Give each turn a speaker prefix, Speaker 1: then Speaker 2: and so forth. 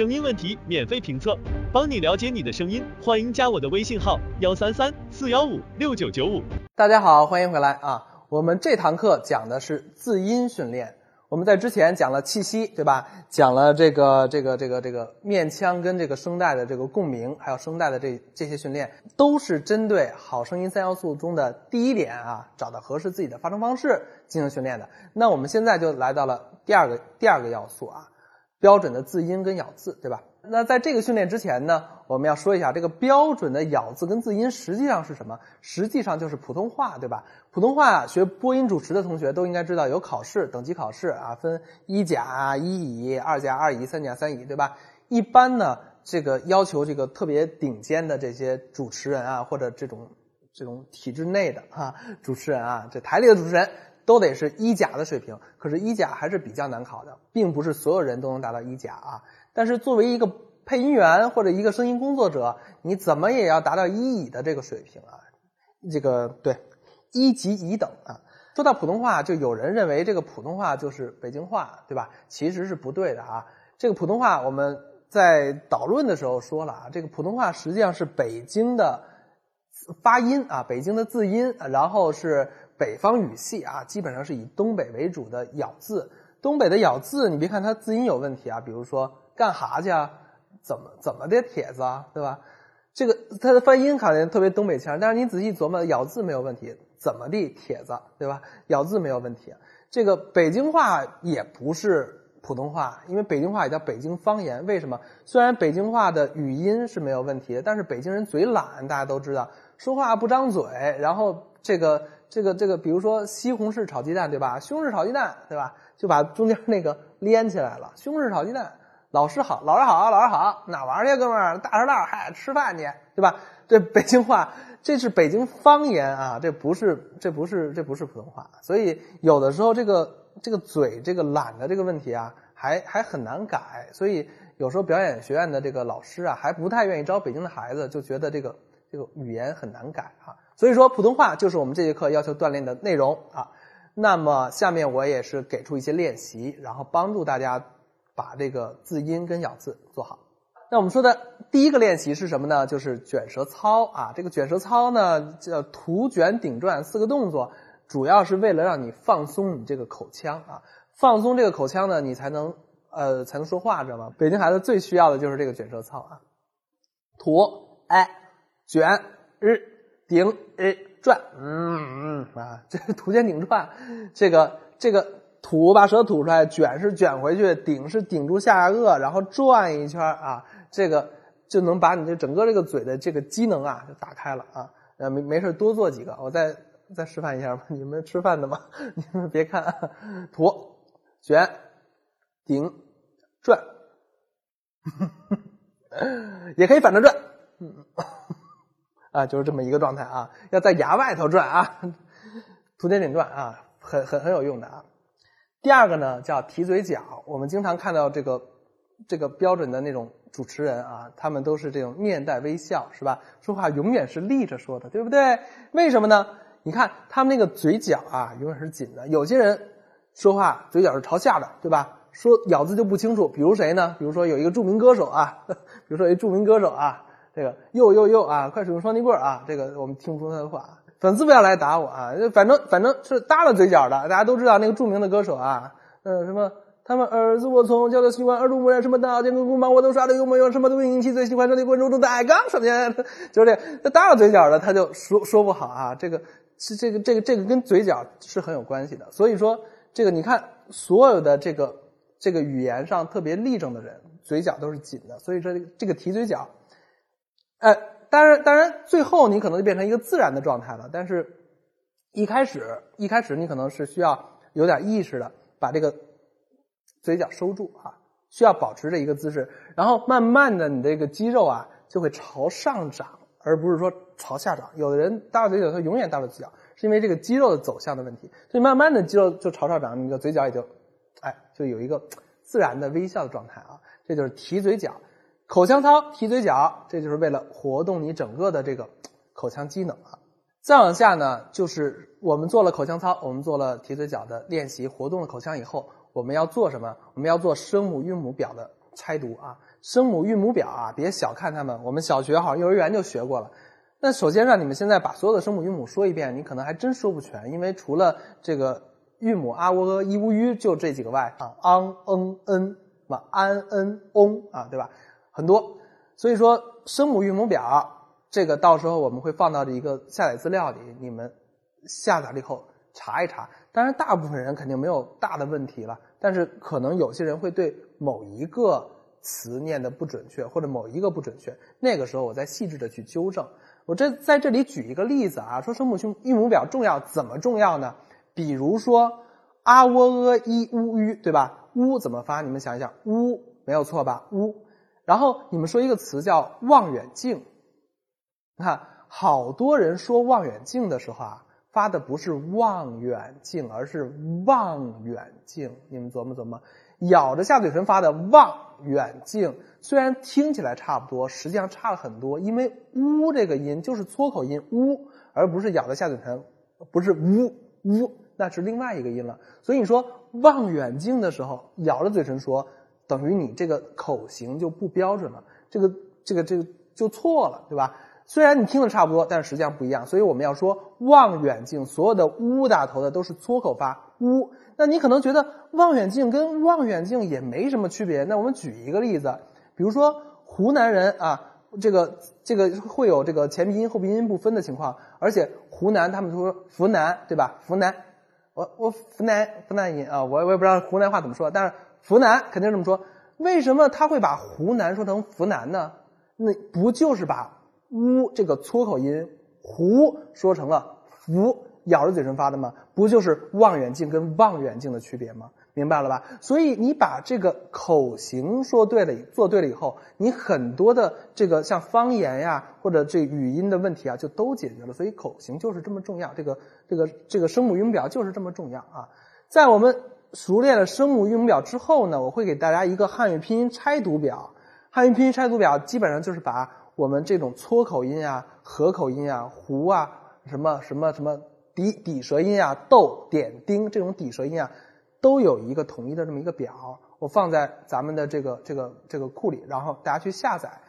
Speaker 1: 声音问题免费评测，帮你了解你的声音。欢迎加我的微信号幺三三四幺五六九九五。
Speaker 2: 大家好，欢迎回来啊！我们这堂课讲的是字音训练。我们在之前讲了气息，对吧？讲了这个这个这个这个面腔跟这个声带的这个共鸣，还有声带的这这些训练，都是针对好声音三要素中的第一点啊，找到合适自己的发声方式进行训练的。那我们现在就来到了第二个第二个要素啊，标准的字音跟咬字，对吧？那在这个训练之前呢，我们要说一下这个标准的咬字跟字音实际上是什么？实际上就是普通话，对吧？普通话学播音主持的同学都应该知道有考试，等级考试啊，分一甲、一乙、二甲、二乙、三甲、三乙，对吧？一般呢，这个要求这个特别顶尖的这些主持人啊，或者这种这种体制内的啊主持人啊，这台里的主持人都得是一甲的水平。可是，一甲还是比较难考的，并不是所有人都能达到一甲啊。但是作为一个配音员或者一个声音工作者，你怎么也要达到一乙的这个水平啊？这个对，一级乙等啊。说到普通话，就有人认为这个普通话就是北京话，对吧？其实是不对的啊。这个普通话我们在导论的时候说了啊，这个普通话实际上是北京的发音啊，北京的字音，然后是北方语系啊，基本上是以东北为主的咬字。东北的咬字，你别看它字音有问题啊，比如说。干哈去啊？怎么怎么的帖子啊？对吧？这个它的发音可能特别东北腔，但是你仔细琢磨，咬字没有问题。怎么的帖子？对吧？咬字没有问题。这个北京话也不是普通话，因为北京话也叫北京方言。为什么？虽然北京话的语音是没有问题的，但是北京人嘴懒，大家都知道，说话不张嘴。然后这个这个这个，比如说西红柿炒鸡蛋，对吧？西红柿炒鸡蛋，对吧？就把中间那个连起来了。西红柿炒鸡蛋。老师好，老师好，老师好，哪玩去，哥们儿？大石烂，嗨，吃饭去，对吧？这北京话，这是北京方言啊，这不是，这不是，这不是普通话。所以有的时候，这个这个嘴这个懒的这个问题啊，还还很难改。所以有时候表演学院的这个老师啊，还不太愿意招北京的孩子，就觉得这个这个语言很难改啊。所以说，普通话就是我们这节课要求锻炼的内容啊。那么下面我也是给出一些练习，然后帮助大家。把这个字音跟咬字做好。那我们说的第一个练习是什么呢？就是卷舌操啊。这个卷舌操呢叫吐卷顶转四个动作，主要是为了让你放松你这个口腔啊。放松这个口腔呢，你才能呃才能说话，知道吗？北京孩子最需要的就是这个卷舌操啊。吐哎卷日顶日转嗯啊，这是吐卷顶转，这个这个。吐把舌吐出来，卷是卷回去，顶是顶住下颚，然后转一圈啊，这个就能把你这整个这个嘴的这个机能啊就打开了啊。呃，没没事多做几个，我再再示范一下吧。你们吃饭的吗？你们别看，吐卷顶转，也可以反着转，嗯啊，就是这么一个状态啊。要在牙外头转啊，吐点顶转啊，很很很有用的啊。第二个呢叫提嘴角，我们经常看到这个这个标准的那种主持人啊，他们都是这种面带微笑，是吧？说话永远是立着说的，对不对？为什么呢？你看他们那个嘴角啊，永远是紧的。有些人说话嘴角是朝下的，对吧？说咬字就不清楚。比如谁呢？比如说有一个著名歌手啊，比如说一著名歌手啊，这个又又又啊，快使用双截棍啊，这个我们听不出他的话。粉丝不要来打我啊！就反正反正是耷了嘴角的，大家都知道那个著名的歌手啊，嗯，什么他们儿子我从小就喜欢耳濡目染，什么大肩跟弓膀我都耍的有模有样什么都引起最喜欢这里观众中的爱刚上天，就是这耷了嘴角的他就说说不好啊，这个是这个这个这个跟嘴角是很有关系的。所以说这个你看所有的这个这个语言上特别立正的人，嘴角都是紧的。所以说这个提嘴角，哎。当然，当然，最后你可能就变成一个自然的状态了。但是，一开始，一开始你可能是需要有点意识的把这个嘴角收住啊，需要保持着一个姿势，然后慢慢的，你这个肌肉啊就会朝上长，而不是说朝下长。有的人大嘴角，他永远大着嘴角，是因为这个肌肉的走向的问题。所以慢慢的肌肉就朝上长，你的嘴角也就，哎，就有一个自然的微笑的状态啊。这就是提嘴角。口腔操提嘴角，这就是为了活动你整个的这个口腔机能啊。再往下呢，就是我们做了口腔操，我们做了提嘴角的练习，活动了口腔以后，我们要做什么？我们要做声母韵母表的猜读啊。声母韵母表啊，别小看它们，我们小学好像幼儿园就学过了。那首先让你们现在把所有的声母韵母说一遍，你可能还真说不全，因为除了这个韵母啊、喔、呃、一、乌、吁就这几个外啊，ang、嗯、n 嘛，an、n、ong 啊，对吧？很多，所以说声母韵母表这个到时候我们会放到这一个下载资料里，你们下载了以后查一查。当然，大部分人肯定没有大的问题了，但是可能有些人会对某一个词念的不准确，或者某一个不准确，那个时候我再细致的去纠正。我这在这里举一个例子啊，说声母韵母表重要，怎么重要呢？比如说啊、喔、呃、一、乌、吁，对吧？乌怎么发？你们想一想，乌没有错吧？乌。然后你们说一个词叫望远镜，你看好多人说望远镜的时候啊。发的不是望远镜，而是望远镜。你们琢磨琢磨，咬着下嘴唇发的望远镜，虽然听起来差不多，实际上差了很多。因为呜这个音就是撮口音呜，而不是咬着下嘴唇，不是呜呜，那是另外一个音了。所以你说望远镜的时候，咬着嘴唇说，等于你这个口型就不标准了，这个这个这个就错了，对吧？虽然你听的差不多，但是实际上不一样，所以我们要说望远镜，所有的呜打头的都是撮口发呜。那你可能觉得望远镜跟望远镜也没什么区别。那我们举一个例子，比如说湖南人啊，这个这个会有这个前鼻音后鼻音不分的情况，而且湖南他们说湖南对吧？湖南，我我湖南湖南音啊，我我也不知道湖南话怎么说，但是湖南肯定这么说。为什么他会把湖南说成湖南呢？那不就是把乌这个撮口音，湖说成了福，咬着嘴唇发的吗？不就是望远镜跟望远镜的区别吗？明白了吧？所以你把这个口型说对了，做对了以后，你很多的这个像方言呀，或者这语音的问题啊，就都解决了。所以口型就是这么重要，这个这个这个声母韵母表就是这么重要啊！在我们熟练了声母韵母表之后呢，我会给大家一个汉语拼音拆读表。汉语拼音拆读表基本上就是把我们这种撮口音啊、合口音啊、胡啊、什么什么什么底底舌音啊、豆、点、丁这种底舌音啊，都有一个统一的这么一个表，我放在咱们的这个这个这个库里，然后大家去下载。